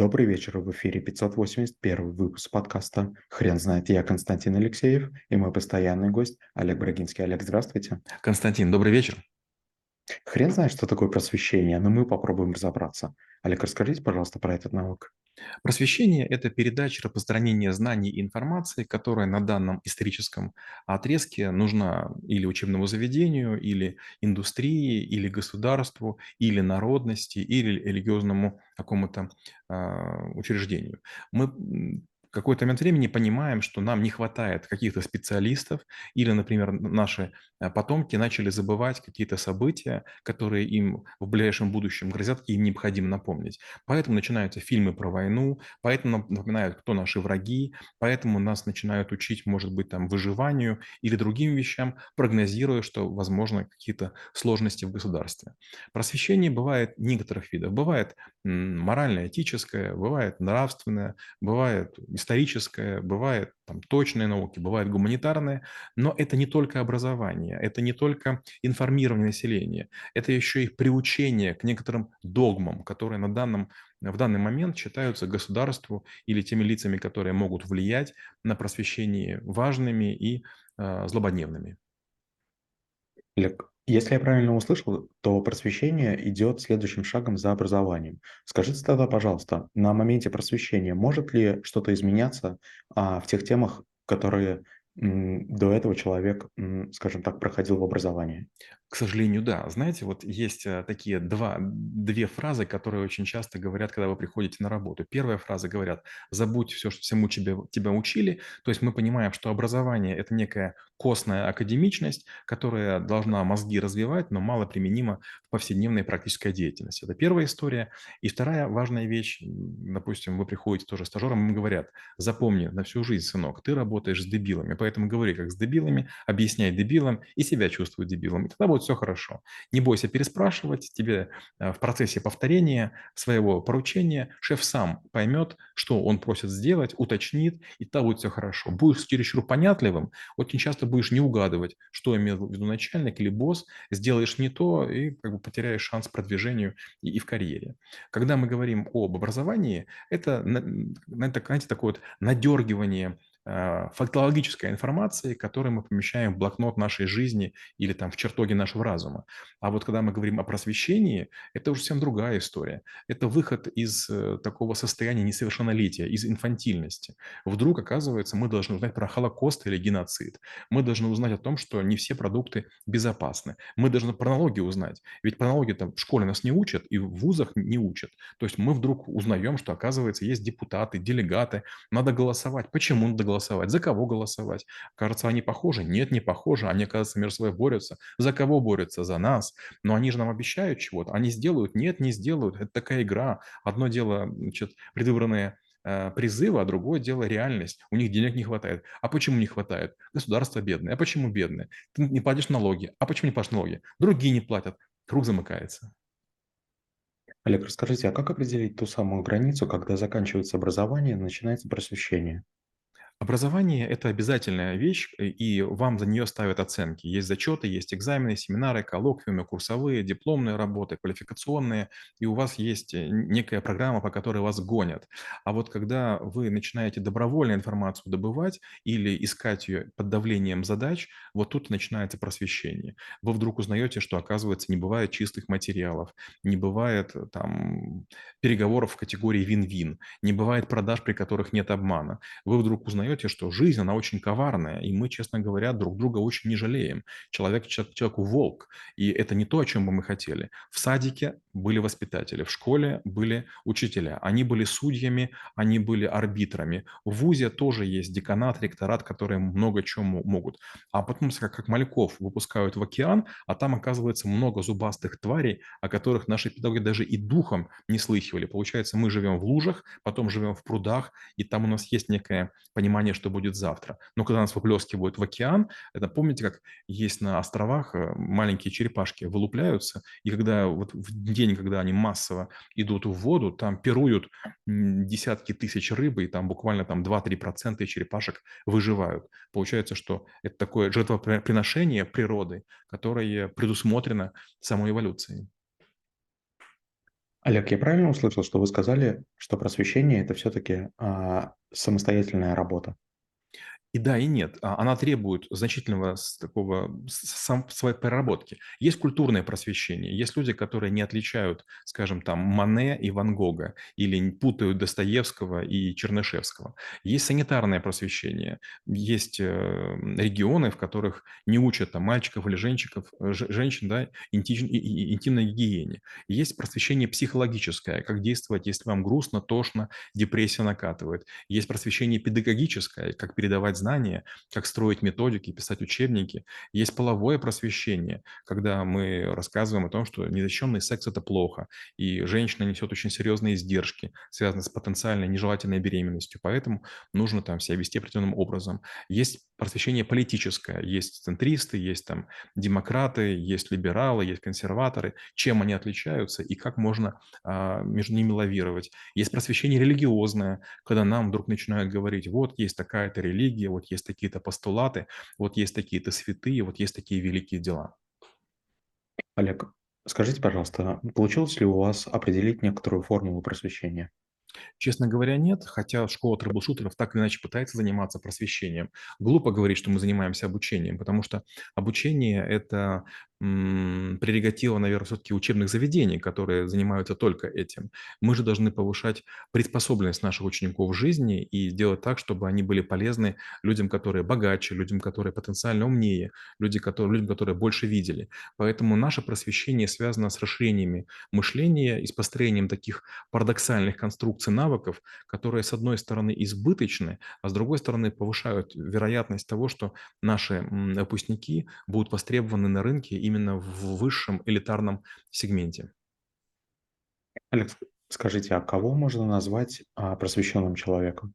Добрый вечер, в эфире 581 выпуск подкаста «Хрен знает». Я Константин Алексеев и мой постоянный гость Олег Брагинский. Олег, здравствуйте. Константин, добрый вечер. Хрен знает, что такое просвещение, но мы попробуем разобраться. Олег, расскажите, пожалуйста, про этот навык. Просвещение– это передача, распространение знаний и информации, которая на данном историческом отрезке нужна или учебному заведению, или индустрии, или государству, или народности, или религиозному какому-то а, учреждению. Мы какой-то момент времени понимаем, что нам не хватает каких-то специалистов, или, например, наши э, потомки начали забывать какие-то события, которые им в ближайшем будущем грозят, и им необходимо напомнить. Поэтому начинаются фильмы про войну, поэтому напоминают, кто наши враги, поэтому нас начинают учить, может быть, там, выживанию или другим вещам, прогнозируя, что, возможно, какие-то сложности в государстве. Просвещение бывает некоторых видов. Бывает морально-этическое, бывает нравственное, бывает историческое, бывает там, точные науки, бывает гуманитарные, но это не только образование, это не только информирование населения, это еще и приучение к некоторым догмам, которые на данном, в данный момент считаются государству или теми лицами, которые могут влиять на просвещение важными и э, злободневными. Если я правильно услышал, то просвещение идет следующим шагом за образованием. Скажите тогда, пожалуйста, на моменте просвещения может ли что-то изменяться а, в тех темах, которые до этого человек, скажем так, проходил в образовании? К сожалению, да. Знаете, вот есть э, такие два, две фразы, которые очень часто говорят, когда вы приходите на работу. Первая фраза говорят, забудь все, что всему тебя, тебя учили. То есть мы понимаем, что образование – это некая костная академичность, которая должна мозги развивать, но мало применима в повседневной практической деятельности. Это первая история. И вторая важная вещь, допустим, вы приходите тоже стажером, им говорят, запомни на всю жизнь, сынок, ты работаешь с дебилами, поэтому говори как с дебилами, объясняй дебилам и себя чувствуй дебилом. И тогда будет все хорошо. Не бойся переспрашивать, тебе э, в процессе повторения своего поручения шеф сам поймет, что он просит сделать, уточнит, и тогда будет все хорошо. Будешь чересчур понятливым, очень часто будешь не угадывать, что имел в виду начальник или босс, сделаешь не то и как бы потеряешь шанс продвижению и, и в карьере. Когда мы говорим об образовании, это, это знаете, такое вот надергивание фактологической информации, которую мы помещаем в блокнот нашей жизни или там в чертоге нашего разума. А вот когда мы говорим о просвещении, это уже совсем другая история. Это выход из э, такого состояния несовершеннолетия, из инфантильности. Вдруг, оказывается, мы должны узнать про Холокост или геноцид. Мы должны узнать о том, что не все продукты безопасны. Мы должны про налоги узнать. Ведь про налоги там в школе нас не учат и в вузах не учат. То есть мы вдруг узнаем, что, оказывается, есть депутаты, делегаты, надо голосовать. Почему надо голосовать, за кого голосовать. Кажется, они похожи? Нет, не похожи. Они, оказывается, между собой борются. За кого борются? За нас. Но они же нам обещают чего-то. Они сделают? Нет, не сделают. Это такая игра. Одно дело, значит, предвыбранные э, призывы, а другое дело реальность. У них денег не хватает. А почему не хватает? Государство бедное. А почему бедное? Ты не платишь налоги. А почему не платишь налоги? Другие не платят. Круг замыкается. Олег, расскажите, а как определить ту самую границу, когда заканчивается образование и начинается просвещение? Образование– это обязательная вещь, э, и вам за нее ставят оценки. Есть зачеты, есть экзамены, семинары, коллоквиумы, курсовые, дипломные работы, квалификационные, и у вас есть э, некая программа, по которой вас гонят. А вот когда вы начинаете добровольно информацию добывать или искать ее под давлением задач, вот тут начинается просвещение. Вы вдруг узнаете, что, оказывается, не бывает чистых материалов, не бывает э, там переговоров в категории вин-вин, не бывает продаж, при которых нет обмана. Вы вдруг узнаете, осознаете, что жизнь, она очень коварная, и мы, честно говоря, друг друга очень не жалеем. Человек человеку волк, и это не то, о чем бы мы хотели. В садике были воспитатели, в школе были учителя, они были судьями, они были арбитрами. В ВУЗе тоже есть деканат, ректорат, которые много чего могут. А потом, как мальков, выпускают в океан, а там оказывается много зубастых тварей, о которых наши педагоги даже и духом не слыхивали. Получается, мы живем в лужах, потом живем в прудах, и там у нас есть некое понимание понимание, что будет завтра. Но когда нас выплескивают в океан, это помните, как есть на островах э, маленькие черепашки вылупляются, и когда вот в день, когда они массово идут в воду, там пируют десятки тысяч рыбы, и там буквально там 2-3% черепашек выживают. Получается, что это такое жертвоприношение природы, которое предусмотрено самой эволюцией. Олег, я правильно услышал, что вы сказали, что просвещение- это всё-таки, а, самостоятельная работа? И да, и нет. А, она требует значительного такого сам своей проработки. Есть культурное просвещение, есть люди, которые не отличают, скажем, там Мане и Ван Гога или путают Достоевского и Чернышевского. Есть санитарное просвещение, есть, э, регионы, в которых не учат там мальчиков или женщиков же женщин, да, интимной гигиене. Есть просвещение психологическое: как действовать, если вам грустно, тошно, депрессия накатывает. Есть просвещение педагогическое: как передавать знания, как строить методики, писать учебники. Есть половое просвещение, когда мы рассказываем о том, что незащищенный секс- это плохо, и женщина несет очень серьезные издержки, связанные с потенциальной нежелательной беременностью, поэтому нужно там себя вести определенным образом. Есть просвещение политическое: есть центристы, есть там демократы, есть либералы, есть консерваторы. Чем они отличаются и как можно, а, между ними лавировать? Есть просвещение религиозное, когда нам вдруг начинают говорить: "Вот есть такая-то религия, вот есть такие-то постулаты, вот есть такие-то святые, вот есть такие великие дела". Олег, скажите, пожалуйста, получилось ли у вас определить некоторую формулу просвещения? Честно говоря, нет, хотя школа трэблшутеров так или иначе пытается заниматься просвещением. Глупо говорить, что мы занимаемся обучением, потому что обучение- это, прерогатива, наверно, всё-таки учебных заведений, которые занимаются только этим. Мы же должны повышать приспособленность наших учеников в жизни и делать так, чтобы они были полезны людям, которые богаче, людям, которые потенциально умнее, люди, которые людям, которые больше видели. Поэтому наше просвещение связано с расширениями мышления и с построением таких парадоксальных конструкций навыков, которые, с одной стороны, избыточны, а с другой стороны, повышают вероятность того, что наши, выпускники будут востребованы на рынке именно в высшем элитарном сегменте. Олег, ск скажите, а кого можно назвать, а, просвещенным человеком?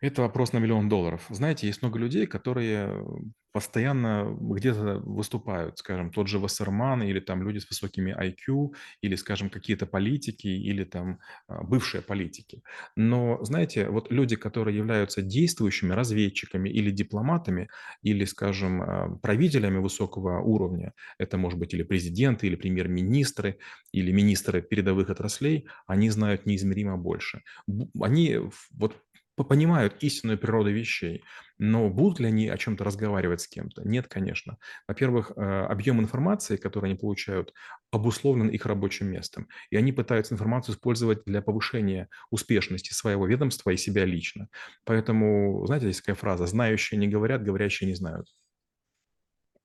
Это вопрос на миллион долларов. Знаете, есть много людей, которые постоянно где-то выступают. Скажем, тот же Вассерман или там люди с высокими IQ, или, скажем, какие-то политики, или там, а, бывшие политики. Но, знаете, вот люди, которые являются действующими разведчиками или дипломатами, или, скажем, а, правителями высокого уровня- это может быть или президенты, или премьер-министры, или министры передовых отраслей- они знают неизмеримо больше. Они вот понимают истинную природу вещей, но будут ли они о чём-то разговаривать с кем-то? Нет, конечно. Во-первых, а, объем информации, который они получают, обусловлен их рабочим местом, и они пытаются информацию использовать для повышения успешности своего ведомства и себя лично. Поэтому, знаете, есть такая фраза: "Знающие не говорят, говорящие не знают".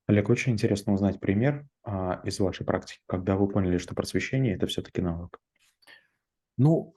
Олег, очень интересно узнать пример, а, из вашей практики, когда вы поняли, что просвещение- это всё-таки навык. Ну,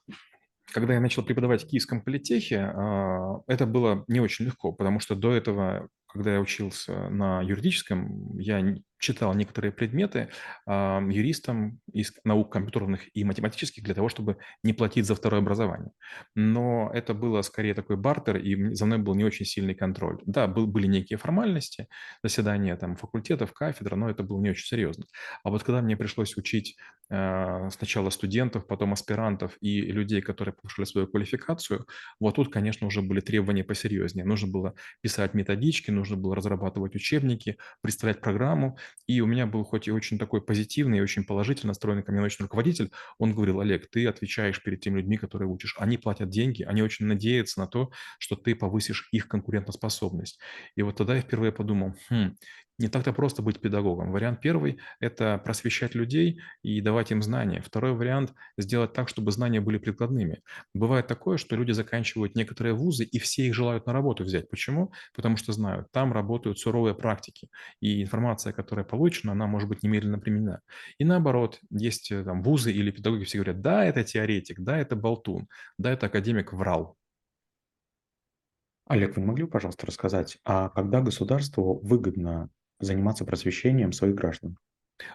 когда я начал преподавать в Киевском политехе, а, это было не очень легко, потому что до этого, когда я учился на юридическом, я читал некоторые предметы, а, юристам из наук компьютерных и математических для того, чтобы не платить за второе образование. Но это было скорее такой бартер, и за мной был не очень сильный контроль. Да, был были некие формальности, заседания там факультетов, кафедр, но это было не очень серьезно. А вот когда мне пришлось учить, а, сначала студентов, потом аспирантов и людей, которые повышали свою квалификацию, вот тут, конечно, уже были требования посерьезнее. Нужно было писать методички, нужно было разрабатывать учебники, представлять программу. И у меня был хоть и очень такой позитивный и очень положительно настроенный ко мне научный руководитель, он говорил: "Олег, ты отвечаешь перед теми людьми, которые учишь. Они платят деньги, они очень надеются на то, что ты повысишь их конкурентоспособность". И вот тогда я впервые подумал: "Хм, не так-то просто быть педагогом". Вариант 1- это просвещать людей и давать им знания. Второй вариант- сделать так, чтобы знания были прикладными. Бывает такое, что люди заканчивают некоторые вузы, и все их желают на работу взять. Почему? Потому что знают: там работают суровые практики, и информация, которая получена, она может быть немедленно применена. И наоборот, есть, э, там вузы или педагоги, все говорят: "Да, это теоретик, да, это болтун, да, это академик врал". Олег, вы не могли пожалуйста, рассказать, а когда государству выгодно заниматься просвещением своих граждан?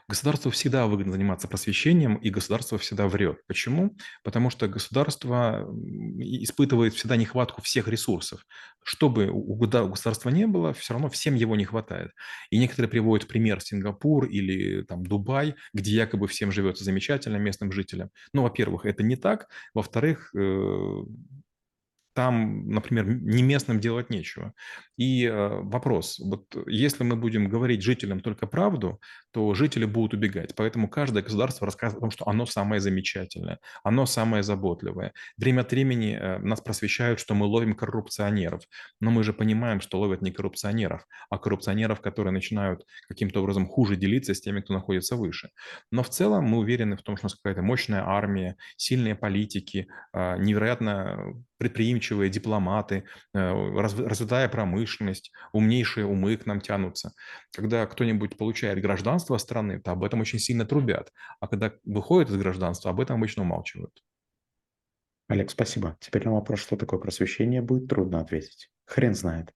Государству всегда выгодно заниматься просвещением, и государство всегда врет. Почему? Потому что государство, испытывает всегда нехватку всех ресурсов. Что бы у государства не было, всё равно всем его не хватает. И некоторые приводят пример Сингапур или там Дубай, где якобы всем живется замечательно, местным жителям. Ну, во-первых, это не так. Во-вторых, э там, например, не местным делать нечего. И э, вопрос, вот если мы будем говорить жителям только правду, то жители будут убегать. Поэтому каждое государство рассказывает о том, что оно самое замечательное, оно самое заботливое. Время от времени э, нас просвещают, что мы ловим коррупционеров. Но мы же понимаем, что ловят не коррупционеров, а коррупционеров, которые начинают каким-то образом хуже делиться с теми, кто находится выше. Но в целом мы уверены в том, что у нас какая-то мощная армия, сильные политики, а, невероятно предприимчивые дипломаты, э, развитая промышленность, умнейшие умы к нам тянутся. Когда кто-нибудь получает гражданство страны, то об этом очень сильно трубят. А когда выходит из гражданства, об этом обычно умалчивают. Олег, спасибо. Теперь на вопрос, что такое просвещение, будет трудно ответить. Хрен знает.